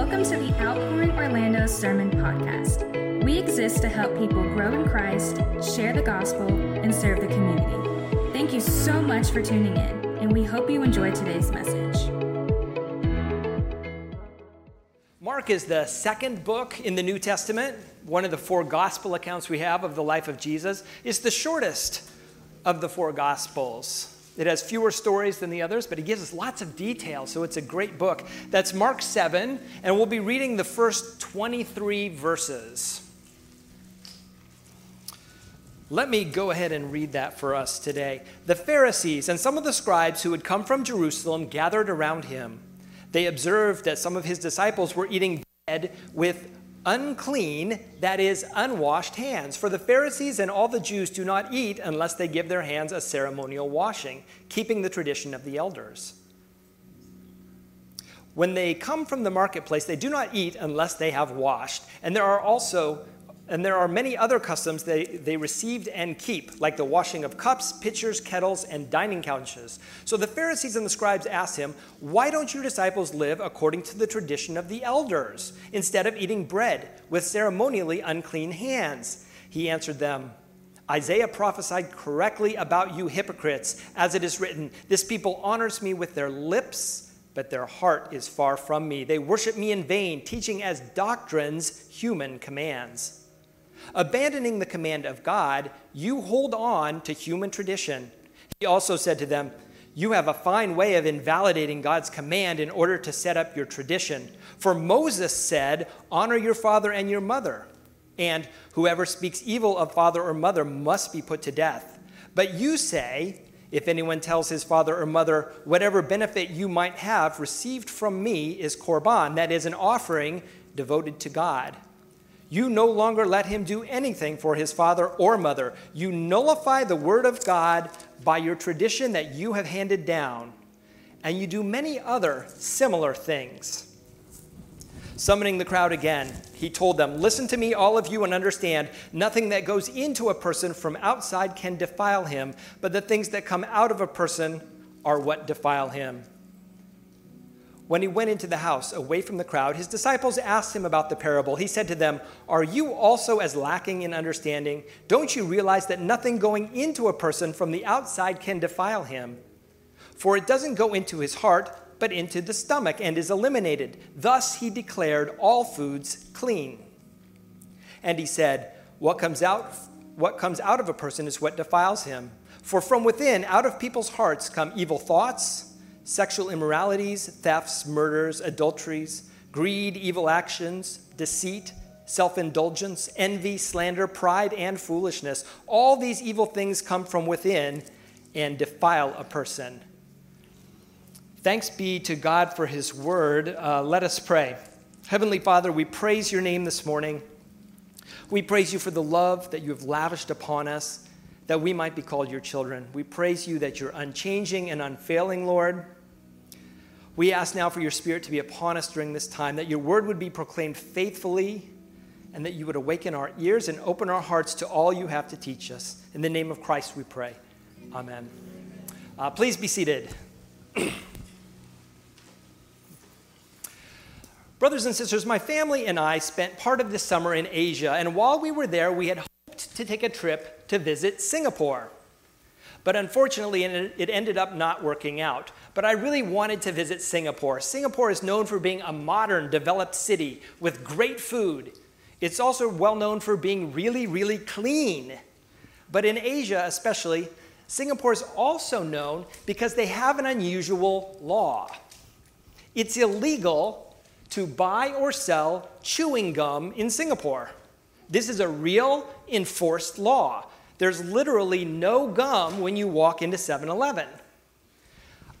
Welcome to the Outpouring Orlando Sermon Podcast. We exist to help people grow in Christ, share the gospel, and serve the community. Thank you so much for tuning in, and we hope you enjoy today's message. Mark is the second book in the New Testament, one of the four gospel accounts we have of the life of Jesus. It's the shortest of the four gospels. It has fewer stories than the others, but it gives us lots of detail, so it's a great book. That's Mark 7, and we'll be reading the first 23 verses. Let me go ahead and read that for us today. The Pharisees and some of the scribes who had come from Jerusalem gathered around him. They observed that some of his disciples were eating bread with unclean, that is, unwashed hands. For the Pharisees and all the Jews do not eat unless they give their hands a ceremonial washing, keeping the tradition of the elders. When they come from the marketplace, they do not eat unless they have washed. And there are also and there are many other customs they, they received and keep, like the washing of cups, pitchers, kettles, and dining couches. So the Pharisees and the scribes asked him, Why don't your disciples live according to the tradition of the elders, instead of eating bread with ceremonially unclean hands? He answered them, Isaiah prophesied correctly about you hypocrites, as it is written, This people honors me with their lips, but their heart is far from me. They worship me in vain, teaching as doctrines human commands. Abandoning the command of God, you hold on to human tradition. He also said to them, You have a fine way of invalidating God's command in order to set up your tradition. For Moses said, Honor your father and your mother, and whoever speaks evil of father or mother must be put to death. But you say, if anyone tells his father or mother, whatever benefit you might have received from me is korban, that is, an offering devoted to God. You no longer let him do anything for his father or mother. You nullify the word of God by your tradition that you have handed down, and you do many other similar things. Summoning the crowd again, he told them, Listen to me, all of you, and understand nothing that goes into a person from outside can defile him, but the things that come out of a person are what defile him. When he went into the house away from the crowd, his disciples asked him about the parable. He said to them, Are you also as lacking in understanding? Don't you realize that nothing going into a person from the outside can defile him? For it doesn't go into his heart, but into the stomach and is eliminated. Thus he declared all foods clean. And he said, What comes out, what comes out of a person is what defiles him. For from within, out of people's hearts, come evil thoughts sexual immoralities, thefts, murders, adulteries, greed, evil actions, deceit, self indulgence, envy, slander, pride, and foolishness. All these evil things come from within and defile a person. Thanks be to God for his word. Uh, let us pray. Heavenly Father, we praise your name this morning. We praise you for the love that you have lavished upon us, that we might be called your children. We praise you that you're unchanging and unfailing, Lord. We ask now for your Spirit to be upon us during this time, that your word would be proclaimed faithfully, and that you would awaken our ears and open our hearts to all you have to teach us. In the name of Christ we pray. Amen. Uh, please be seated. Brothers and sisters, my family and I spent part of the summer in Asia, and while we were there, we had hoped to take a trip to visit Singapore. But unfortunately, it ended up not working out. But I really wanted to visit Singapore. Singapore is known for being a modern, developed city with great food. It's also well known for being really, really clean. But in Asia, especially, Singapore is also known because they have an unusual law. It's illegal to buy or sell chewing gum in Singapore. This is a real enforced law. There's literally no gum when you walk into 7 Eleven.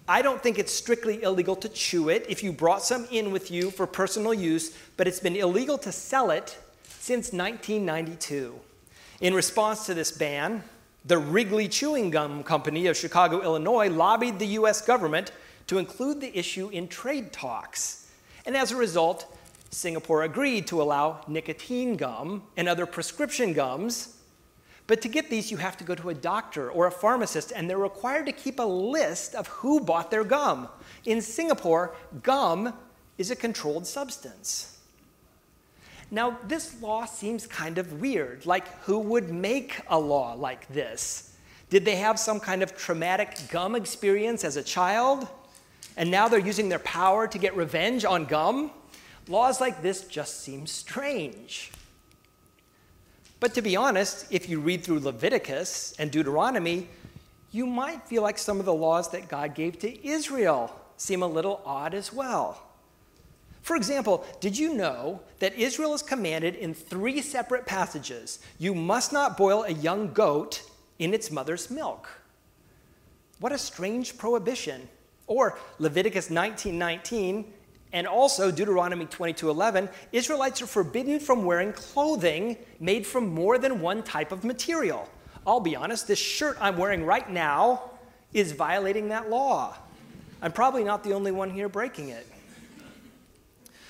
I don't think it's strictly illegal to chew it if you brought some in with you for personal use, but it's been illegal to sell it since 1992. In response to this ban, the Wrigley Chewing Gum Company of Chicago, Illinois, lobbied the US government to include the issue in trade talks. And as a result, Singapore agreed to allow nicotine gum and other prescription gums but to get these, you have to go to a doctor or a pharmacist, and they're required to keep a list of who bought their gum. In Singapore, gum is a controlled substance. Now, this law seems kind of weird. Like, who would make a law like this? Did they have some kind of traumatic gum experience as a child? And now they're using their power to get revenge on gum? Laws like this just seem strange. But to be honest, if you read through Leviticus and Deuteronomy, you might feel like some of the laws that God gave to Israel seem a little odd as well. For example, did you know that Israel is commanded in three separate passages you must not boil a young goat in its mother's milk? What a strange prohibition. Or Leviticus 19:19 and also Deuteronomy 22:11, Israelites are forbidden from wearing clothing made from more than one type of material. I'll be honest, this shirt I'm wearing right now is violating that law. I'm probably not the only one here breaking it.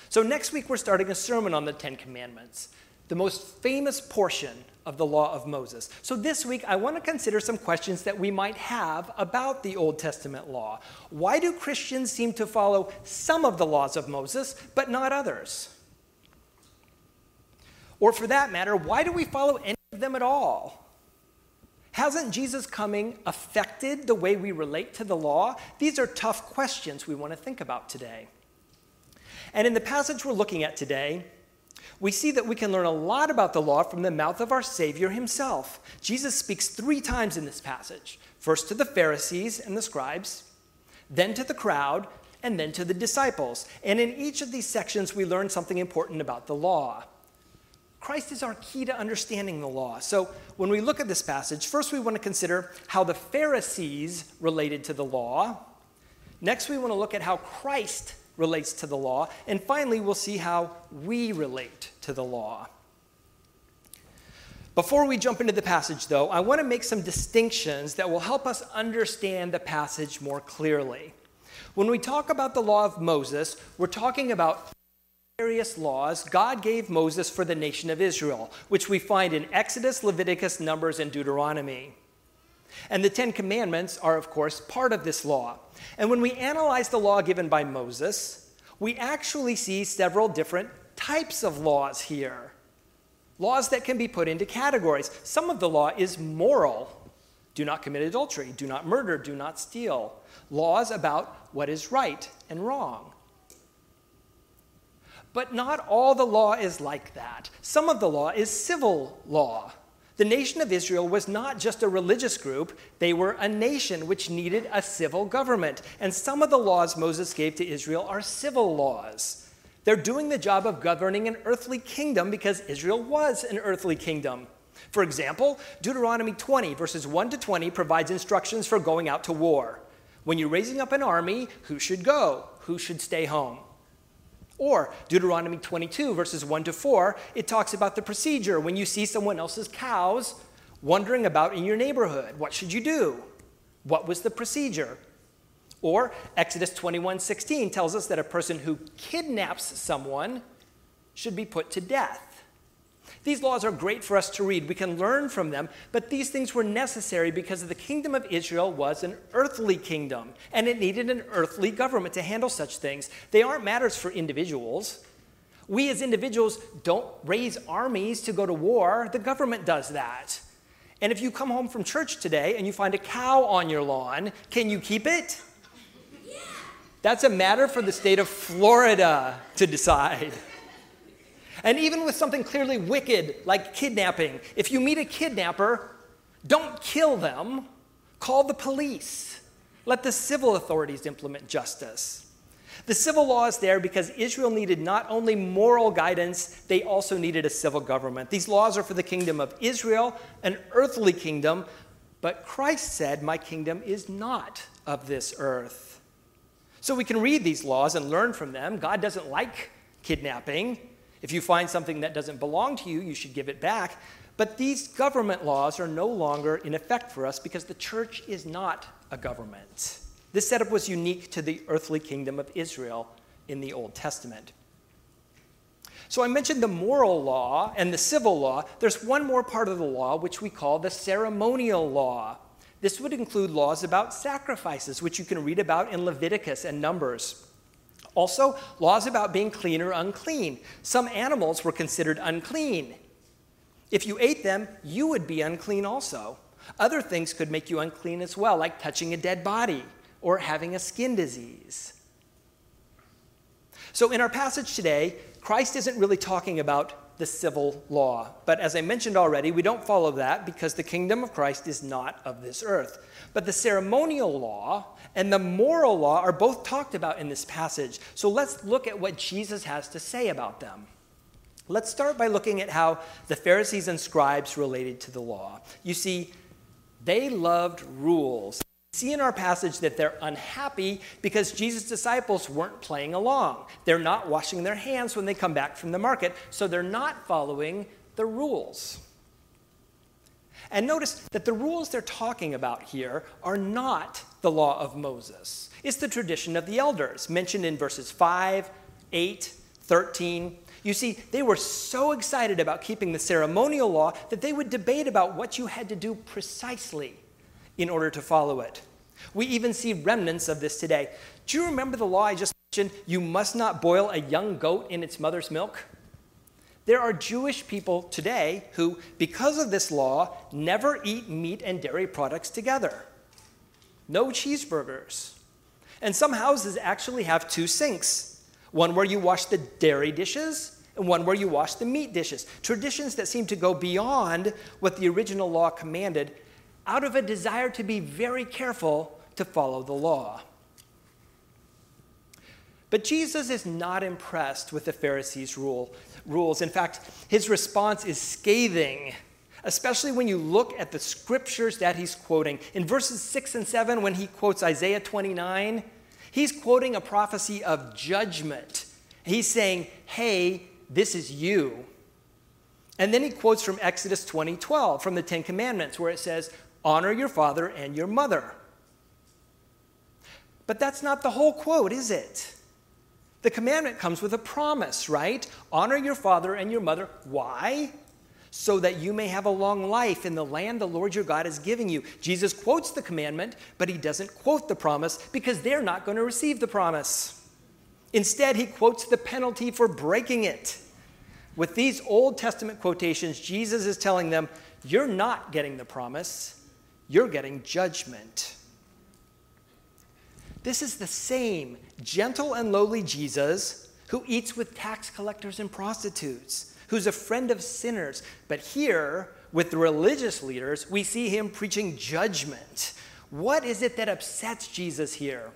So, next week, we're starting a sermon on the Ten Commandments, the most famous portion of the law of Moses. So, this week, I want to consider some questions that we might have about the Old Testament law. Why do Christians seem to follow some of the laws of Moses, but not others? Or, for that matter, why do we follow any of them at all? Hasn't Jesus' coming affected the way we relate to the law? These are tough questions we want to think about today. And in the passage we're looking at today, we see that we can learn a lot about the law from the mouth of our Savior himself. Jesus speaks three times in this passage first to the Pharisees and the scribes, then to the crowd, and then to the disciples. And in each of these sections, we learn something important about the law. Christ is our key to understanding the law. So when we look at this passage, first we want to consider how the Pharisees related to the law. Next, we want to look at how Christ relates to the law. And finally, we'll see how we relate to the law. Before we jump into the passage, though, I want to make some distinctions that will help us understand the passage more clearly. When we talk about the law of Moses, we're talking about various laws God gave Moses for the nation of Israel, which we find in Exodus, Leviticus, Numbers, and Deuteronomy. And the Ten Commandments are, of course, part of this law. And when we analyze the law given by Moses, we actually see several different types of laws here. Laws that can be put into categories. Some of the law is moral do not commit adultery, do not murder, do not steal. Laws about what is right and wrong. But not all the law is like that. Some of the law is civil law. The nation of Israel was not just a religious group, they were a nation which needed a civil government. And some of the laws Moses gave to Israel are civil laws. They're doing the job of governing an earthly kingdom because Israel was an earthly kingdom. For example, Deuteronomy 20, verses 1 to 20, provides instructions for going out to war. When you're raising up an army, who should go? Who should stay home? Or Deuteronomy 22, verses 1 to 4, it talks about the procedure when you see someone else's cows wandering about in your neighborhood. What should you do? What was the procedure? Or Exodus 21, 16 tells us that a person who kidnaps someone should be put to death. These laws are great for us to read. We can learn from them, but these things were necessary because the kingdom of Israel was an earthly kingdom, and it needed an earthly government to handle such things. They aren't matters for individuals. We as individuals don't raise armies to go to war, the government does that. And if you come home from church today and you find a cow on your lawn, can you keep it? Yeah. That's a matter for the state of Florida to decide. And even with something clearly wicked like kidnapping, if you meet a kidnapper, don't kill them, call the police. Let the civil authorities implement justice. The civil law is there because Israel needed not only moral guidance, they also needed a civil government. These laws are for the kingdom of Israel, an earthly kingdom, but Christ said, My kingdom is not of this earth. So we can read these laws and learn from them. God doesn't like kidnapping, if you find something that doesn't belong to you, you should give it back. But these government laws are no longer in effect for us because the church is not a government. This setup was unique to the earthly kingdom of Israel in the Old Testament. So I mentioned the moral law and the civil law. There's one more part of the law which we call the ceremonial law. This would include laws about sacrifices, which you can read about in Leviticus and Numbers. Also, laws about being clean or unclean. Some animals were considered unclean. If you ate them, you would be unclean also. Other things could make you unclean as well, like touching a dead body or having a skin disease. So, in our passage today, Christ isn't really talking about the civil law. But as I mentioned already, we don't follow that because the kingdom of Christ is not of this earth. But the ceremonial law and the moral law are both talked about in this passage. So let's look at what Jesus has to say about them. Let's start by looking at how the Pharisees and scribes related to the law. You see, they loved rules. See in our passage that they're unhappy because Jesus' disciples weren't playing along. They're not washing their hands when they come back from the market, so they're not following the rules. And notice that the rules they're talking about here are not the law of Moses. It's the tradition of the elders, mentioned in verses 5, 8, 13. You see, they were so excited about keeping the ceremonial law that they would debate about what you had to do precisely in order to follow it. We even see remnants of this today. Do you remember the law I just mentioned? You must not boil a young goat in its mother's milk. There are Jewish people today who, because of this law, never eat meat and dairy products together. No cheeseburgers. And some houses actually have two sinks one where you wash the dairy dishes and one where you wash the meat dishes. Traditions that seem to go beyond what the original law commanded out of a desire to be very careful to follow the law. But Jesus is not impressed with the Pharisees' rule, rules. In fact, his response is scathing, especially when you look at the scriptures that he's quoting. In verses 6 and 7, when he quotes Isaiah 29, he's quoting a prophecy of judgment. He's saying, Hey, this is you. And then he quotes from Exodus 20 12, from the Ten Commandments, where it says, Honor your father and your mother. But that's not the whole quote, is it? The commandment comes with a promise, right? Honor your father and your mother. Why? So that you may have a long life in the land the Lord your God is giving you. Jesus quotes the commandment, but he doesn't quote the promise because they're not going to receive the promise. Instead, he quotes the penalty for breaking it. With these Old Testament quotations, Jesus is telling them, You're not getting the promise, you're getting judgment. This is the same gentle and lowly Jesus who eats with tax collectors and prostitutes, who's a friend of sinners. But here, with the religious leaders, we see him preaching judgment. What is it that upsets Jesus here?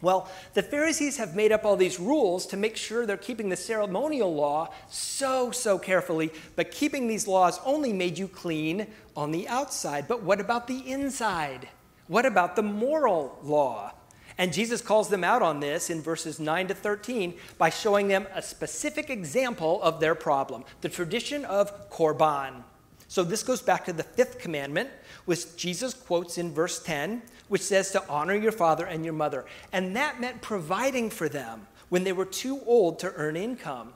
Well, the Pharisees have made up all these rules to make sure they're keeping the ceremonial law so, so carefully, but keeping these laws only made you clean on the outside. But what about the inside? What about the moral law? And Jesus calls them out on this in verses 9 to 13 by showing them a specific example of their problem the tradition of korban. So this goes back to the fifth commandment, which Jesus quotes in verse 10, which says to honor your father and your mother. And that meant providing for them when they were too old to earn income.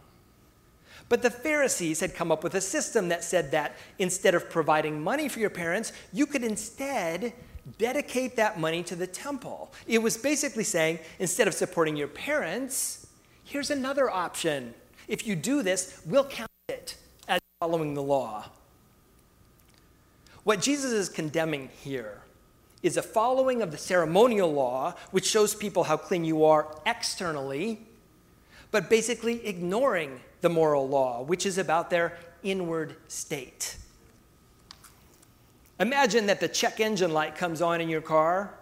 But the Pharisees had come up with a system that said that instead of providing money for your parents, you could instead dedicate that money to the temple. It was basically saying instead of supporting your parents, here's another option. If you do this, we'll count it as following the law. What Jesus is condemning here is a following of the ceremonial law, which shows people how clean you are externally, but basically ignoring the moral law, which is about their inward state. Imagine that the check engine light comes on in your car.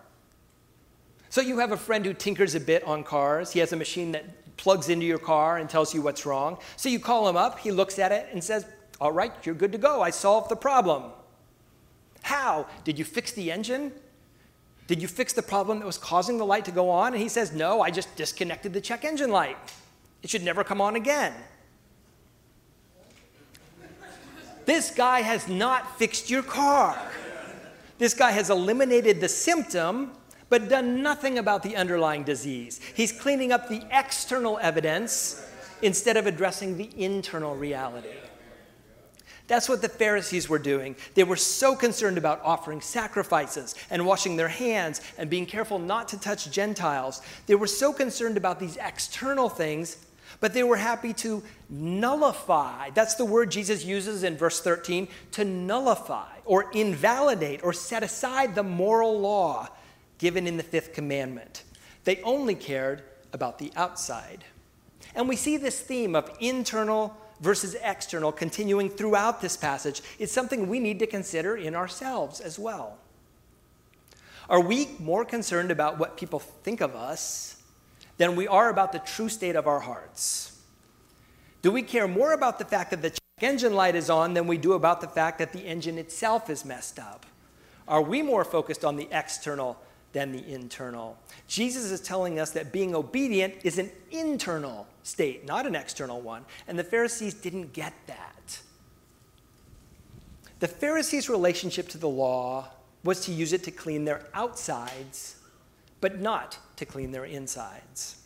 So you have a friend who tinkers a bit on cars. He has a machine that plugs into your car and tells you what's wrong. So you call him up, he looks at it and says, All right, you're good to go. I solved the problem. How? Did you fix the engine? Did you fix the problem that was causing the light to go on? And he says, No, I just disconnected the check engine light. It should never come on again. This guy has not fixed your car. This guy has eliminated the symptom, but done nothing about the underlying disease. He's cleaning up the external evidence instead of addressing the internal reality. That's what the Pharisees were doing. They were so concerned about offering sacrifices and washing their hands and being careful not to touch Gentiles. They were so concerned about these external things, but they were happy to nullify. That's the word Jesus uses in verse 13 to nullify or invalidate or set aside the moral law given in the fifth commandment. They only cared about the outside. And we see this theme of internal versus external continuing throughout this passage. It's something we need to consider in ourselves as well. Are we more concerned about what people think of us than we are about the true state of our hearts? Do we care more about the fact that the check engine light is on than we do about the fact that the engine itself is messed up? Are we more focused on the external than the internal. Jesus is telling us that being obedient is an internal state, not an external one. And the Pharisees didn't get that. The Pharisees' relationship to the law was to use it to clean their outsides, but not to clean their insides.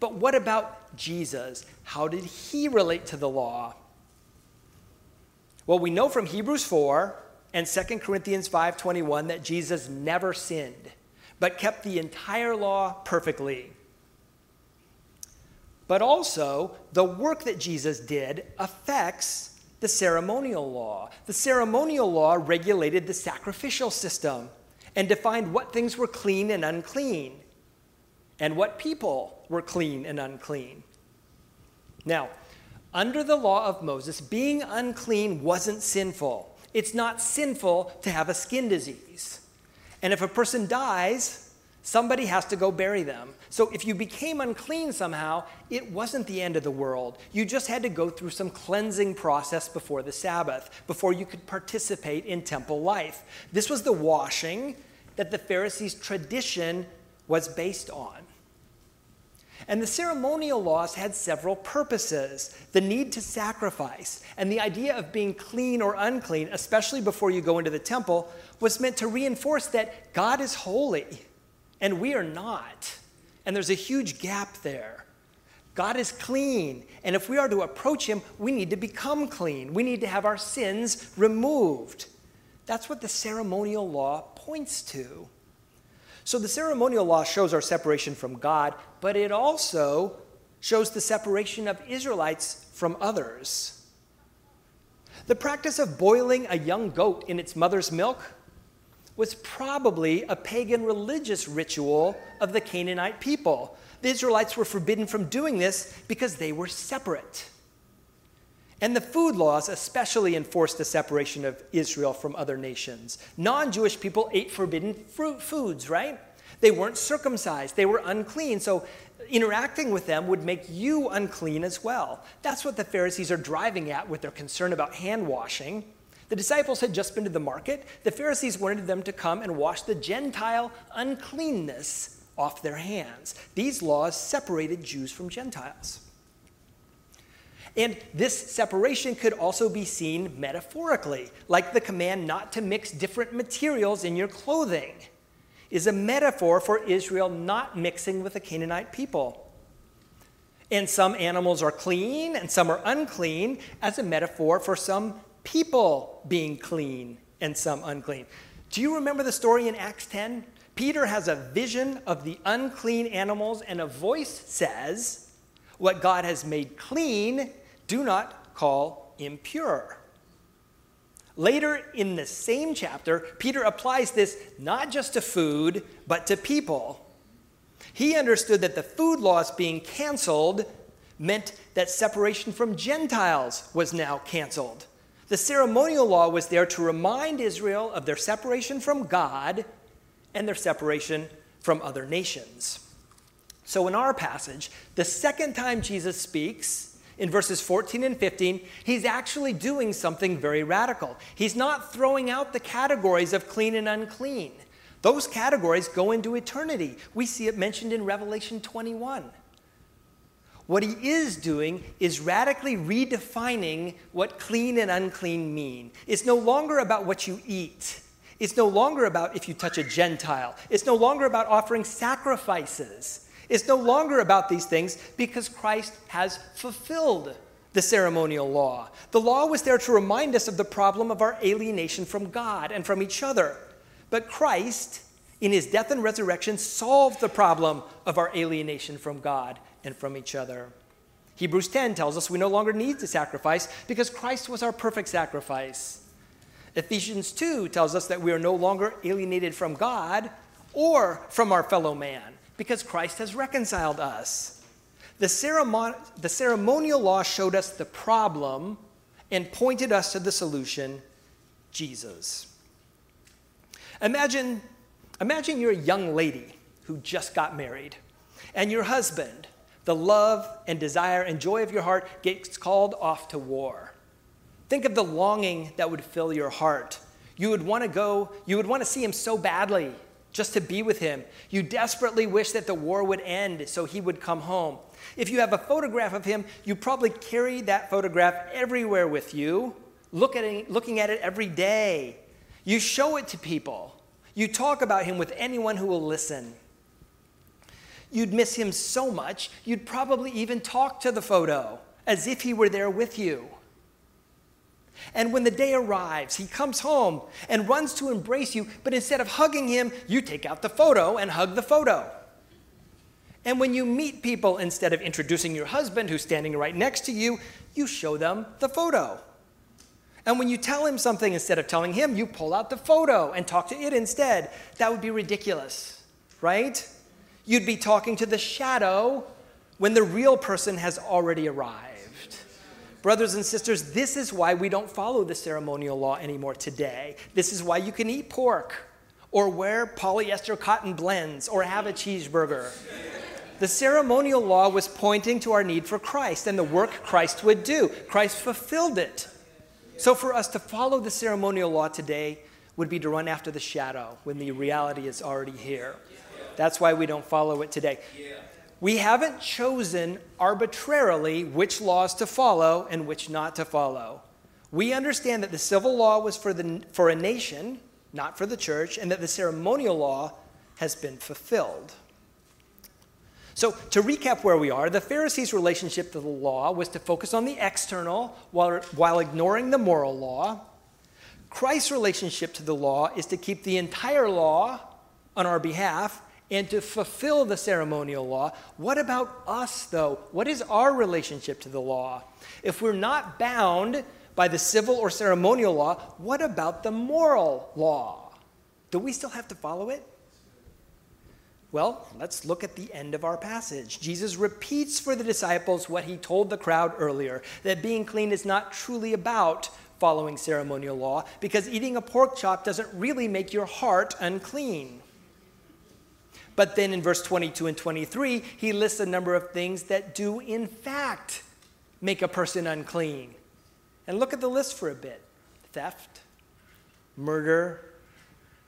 But what about Jesus? How did he relate to the law? Well, we know from Hebrews 4 and 2 Corinthians 5:21 that Jesus never sinned, but kept the entire law perfectly. But also, the work that Jesus did affects the ceremonial law. The ceremonial law regulated the sacrificial system and defined what things were clean and unclean, and what people were clean and unclean. Now, under the law of Moses, being unclean wasn't sinful it's not sinful to have a skin disease. And if a person dies, somebody has to go bury them. So if you became unclean somehow, it wasn't the end of the world. You just had to go through some cleansing process before the Sabbath, before you could participate in temple life. This was the washing that the Pharisees' tradition was based on. And the ceremonial laws had several purposes the need to sacrifice, and the idea of being clean or unclean, especially before you go into the temple, was meant to reinforce that God is holy and we are not. And there's a huge gap there. God is clean, and if we are to approach Him, we need to become clean. We need to have our sins removed. That's what the ceremonial law points to. So the ceremonial law shows our separation from God, but it also shows the separation of Israelites from others. The practice of boiling a young goat in its mother's milk was probably a pagan religious ritual of the Canaanite people. The Israelites were forbidden from doing this because they were separate. And the food laws especially enforced the separation of Israel from other nations. Non Jewish people ate forbidden fruit foods, right? They weren't circumcised, they were unclean. So interacting with them would make you unclean as well. That's what the Pharisees are driving at with their concern about hand washing. The disciples had just been to the market. The Pharisees wanted them to come and wash the Gentile uncleanness off their hands. These laws separated Jews from Gentiles. And this separation could also be seen metaphorically, like the command not to mix different materials in your clothing is a metaphor for Israel not mixing with the Canaanite people. And some animals are clean and some are unclean as a metaphor for some people being clean and some unclean. Do you remember the story in Acts 10? Peter has a vision of the unclean animals, and a voice says, What God has made clean, do not call impure. Later in the same chapter, Peter applies this not just to food, but to people. He understood that the food laws being canceled meant that separation from Gentiles was now canceled. The ceremonial law was there to remind Israel of their separation from God and their separation from other nations. So, in our passage, the second time Jesus speaks, in verses 14 and 15, he's actually doing something very radical. He's not throwing out the categories of clean and unclean. Those categories go into eternity. We see it mentioned in Revelation 21. What he is doing is radically redefining what clean and unclean mean. It's no longer about what you eat. It's no longer about if you touch a Gentile. It's no longer about offering sacrifices. It's no longer about these things because Christ has fulfilled the ceremonial law. The law was there to remind us of the problem of our alienation from God and from each other. But Christ, in his death and resurrection, solved the problem of our alienation from God and from each other. Hebrews 10 tells us we no longer need to sacrifice because Christ was our perfect sacrifice. Ephesians 2 tells us that we are no longer alienated from God or from our fellow man because Christ has reconciled us. The, ceremon- the ceremonial law showed us the problem and pointed us to the solution Jesus. Imagine, imagine you're a young lady who just got married, and your husband, the love and desire and joy of your heart, gets called off to war. Think of the longing that would fill your heart. You would want to go, you would want to see him so badly just to be with him. You desperately wish that the war would end so he would come home. If you have a photograph of him, you probably carry that photograph everywhere with you, look at it, looking at it every day. You show it to people. You talk about him with anyone who will listen. You'd miss him so much, you'd probably even talk to the photo as if he were there with you. And when the day arrives, he comes home and runs to embrace you, but instead of hugging him, you take out the photo and hug the photo. And when you meet people, instead of introducing your husband who's standing right next to you, you show them the photo. And when you tell him something, instead of telling him, you pull out the photo and talk to it instead. That would be ridiculous, right? You'd be talking to the shadow when the real person has already arrived. Brothers and sisters, this is why we don't follow the ceremonial law anymore today. This is why you can eat pork or wear polyester cotton blends or have a cheeseburger. The ceremonial law was pointing to our need for Christ and the work Christ would do. Christ fulfilled it. So for us to follow the ceremonial law today would be to run after the shadow when the reality is already here. That's why we don't follow it today we haven't chosen arbitrarily which laws to follow and which not to follow. We understand that the civil law was for, the, for a nation, not for the church, and that the ceremonial law has been fulfilled. So, to recap where we are, the Pharisees' relationship to the law was to focus on the external while, while ignoring the moral law. Christ's relationship to the law is to keep the entire law on our behalf and to fulfill the ceremonial law. What about us, though? What is our relationship to the law? If we're not bound by the civil or ceremonial law, what about the moral law? Do we still have to follow it? Well, let's look at the end of our passage. Jesus repeats for the disciples what he told the crowd earlier that being clean is not truly about following ceremonial law, because eating a pork chop doesn't really make your heart unclean. But then in verse 22 and 23, he lists a number of things that do, in fact, make a person unclean. And look at the list for a bit theft, murder,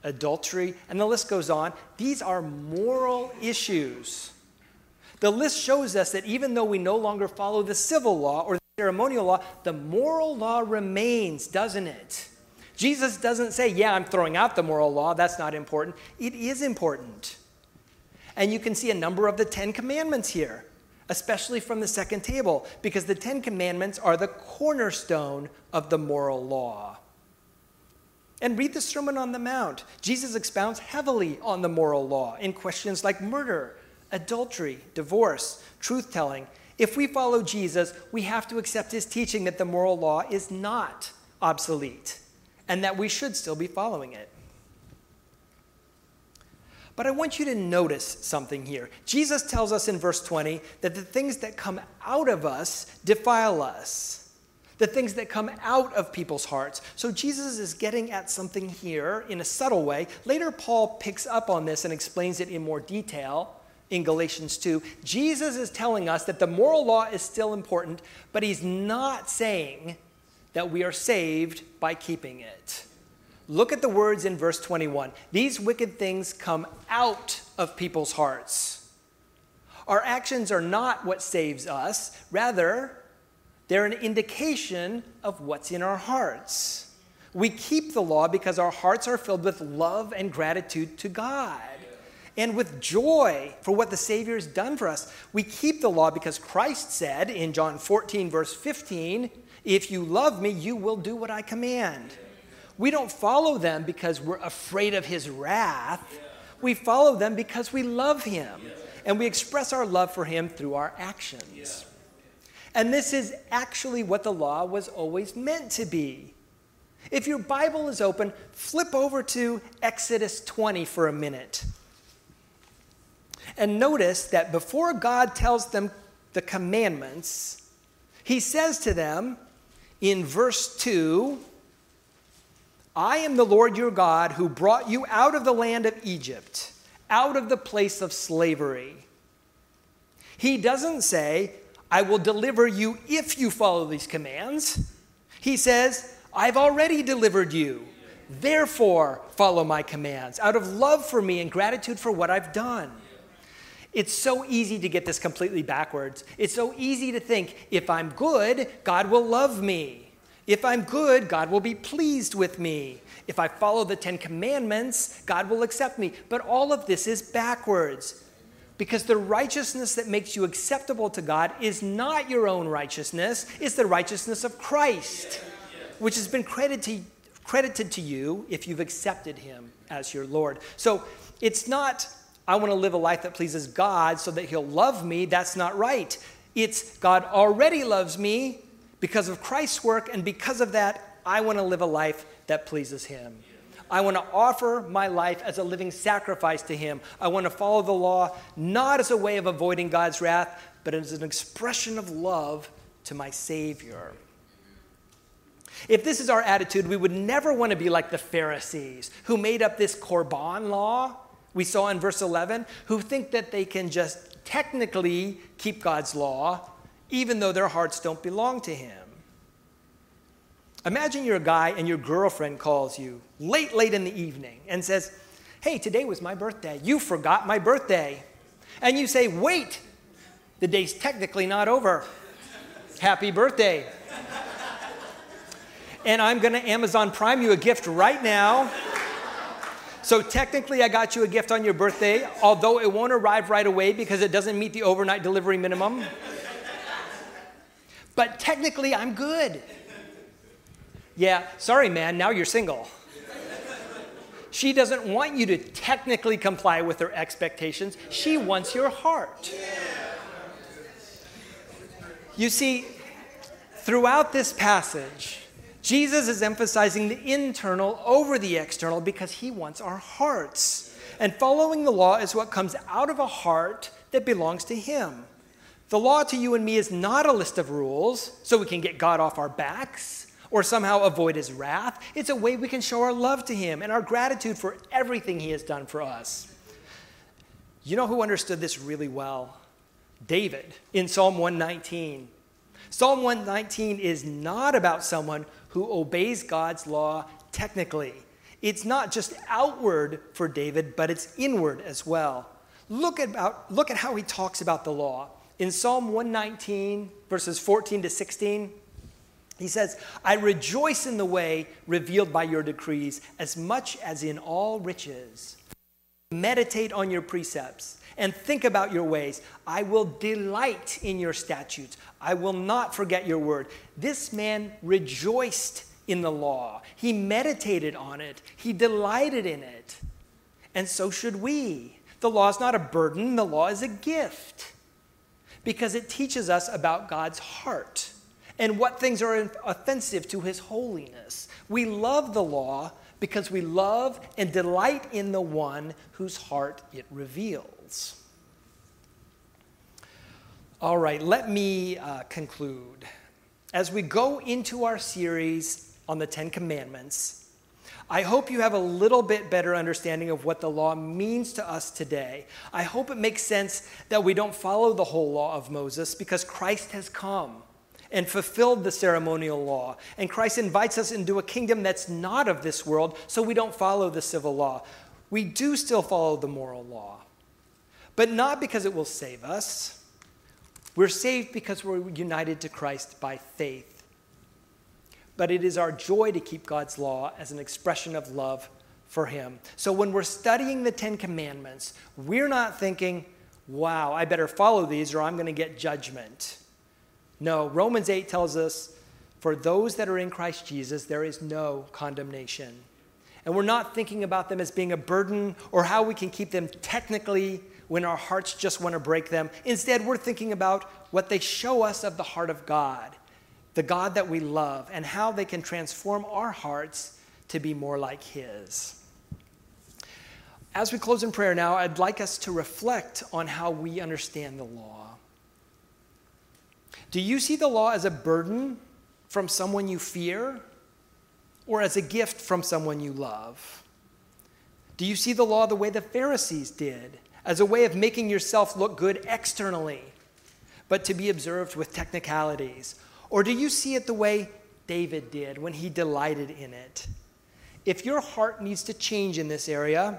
adultery, and the list goes on. These are moral issues. The list shows us that even though we no longer follow the civil law or the ceremonial law, the moral law remains, doesn't it? Jesus doesn't say, Yeah, I'm throwing out the moral law, that's not important. It is important. And you can see a number of the Ten Commandments here, especially from the second table, because the Ten Commandments are the cornerstone of the moral law. And read the Sermon on the Mount. Jesus expounds heavily on the moral law in questions like murder, adultery, divorce, truth telling. If we follow Jesus, we have to accept his teaching that the moral law is not obsolete and that we should still be following it. But I want you to notice something here. Jesus tells us in verse 20 that the things that come out of us defile us, the things that come out of people's hearts. So Jesus is getting at something here in a subtle way. Later, Paul picks up on this and explains it in more detail in Galatians 2. Jesus is telling us that the moral law is still important, but he's not saying that we are saved by keeping it. Look at the words in verse 21. These wicked things come out of people's hearts. Our actions are not what saves us, rather, they're an indication of what's in our hearts. We keep the law because our hearts are filled with love and gratitude to God. and with joy for what the Savior has done for us. We keep the law because Christ said in John 14, verse 15, If you love me, you will do what I command. We don't follow them because we're afraid of his wrath. We follow them because we love him and we express our love for him through our actions. And this is actually what the law was always meant to be. If your Bible is open, flip over to Exodus 20 for a minute. And notice that before God tells them the commandments, he says to them in verse 2 I am the Lord your God who brought you out of the land of Egypt, out of the place of slavery. He doesn't say, I will deliver you if you follow these commands. He says, I've already delivered you. Therefore, follow my commands out of love for me and gratitude for what I've done. It's so easy to get this completely backwards. It's so easy to think if I'm good, God will love me. If I'm good, God will be pleased with me. If I follow the Ten Commandments, God will accept me. But all of this is backwards. Because the righteousness that makes you acceptable to God is not your own righteousness, it's the righteousness of Christ, which has been credited to, credited to you if you've accepted Him as your Lord. So it's not, I want to live a life that pleases God so that He'll love me. That's not right. It's God already loves me because of Christ's work, and because of that, I want to live a life that pleases Him. I want to offer my life as a living sacrifice to Him. I want to follow the law not as a way of avoiding God's wrath, but as an expression of love to my Savior. If this is our attitude, we would never want to be like the Pharisees who made up this Korban law we saw in verse 11, who think that they can just technically keep God's law, even though their hearts don't belong to Him. Imagine you're a guy and your girlfriend calls you late, late in the evening and says, Hey, today was my birthday. You forgot my birthday. And you say, Wait, the day's technically not over. Happy birthday. and I'm going to Amazon Prime you a gift right now. So technically, I got you a gift on your birthday, although it won't arrive right away because it doesn't meet the overnight delivery minimum. But technically, I'm good. Yeah, sorry, man, now you're single. She doesn't want you to technically comply with her expectations. She wants your heart. You see, throughout this passage, Jesus is emphasizing the internal over the external because he wants our hearts. And following the law is what comes out of a heart that belongs to him. The law to you and me is not a list of rules so we can get God off our backs or somehow avoid his wrath. It's a way we can show our love to him and our gratitude for everything he has done for us. You know who understood this really well? David in Psalm 119. Psalm 119 is not about someone who obeys God's law technically. It's not just outward for David, but it's inward as well. Look, about, look at how he talks about the law. In Psalm 119, verses 14 to 16, he says, I rejoice in the way revealed by your decrees as much as in all riches. Meditate on your precepts and think about your ways. I will delight in your statutes. I will not forget your word. This man rejoiced in the law, he meditated on it, he delighted in it. And so should we. The law is not a burden, the law is a gift because it teaches us about God's heart and what things are offensive to his holiness. We love the law because we love and delight in the one whose heart it reveals. All right, let me uh, conclude. As we go into our series on the Ten Commandments, I hope you have a little bit better understanding of what the law means to us today. I hope it makes sense that we don't follow the whole law of Moses because Christ has come and fulfilled the ceremonial law. And Christ invites us into a kingdom that's not of this world, so we don't follow the civil law. We do still follow the moral law, but not because it will save us. We're saved because we're united to Christ by faith. But it is our joy to keep God's law as an expression of love for Him. So when we're studying the Ten Commandments, we're not thinking, wow, I better follow these or I'm going to get judgment. No, Romans 8 tells us, for those that are in Christ Jesus, there is no condemnation. And we're not thinking about them as being a burden or how we can keep them technically when our hearts just want to break them. Instead, we're thinking about what they show us of the heart of God, the God that we love, and how they can transform our hearts to be more like His. As we close in prayer now, I'd like us to reflect on how we understand the law. Do you see the law as a burden from someone you fear or as a gift from someone you love? Do you see the law the way the Pharisees did, as a way of making yourself look good externally, but to be observed with technicalities? Or do you see it the way David did when he delighted in it? If your heart needs to change in this area,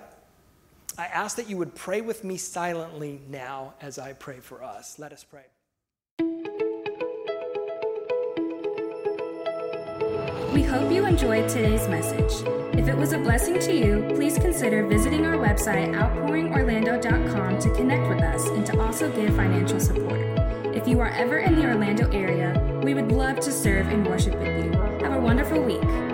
I ask that you would pray with me silently now as I pray for us. Let us pray. We hope you enjoyed today's message. If it was a blessing to you, please consider visiting our website, outpouringorlando.com, to connect with us and to also give financial support. If you are ever in the Orlando area, we would love to serve and worship with you. Have a wonderful week.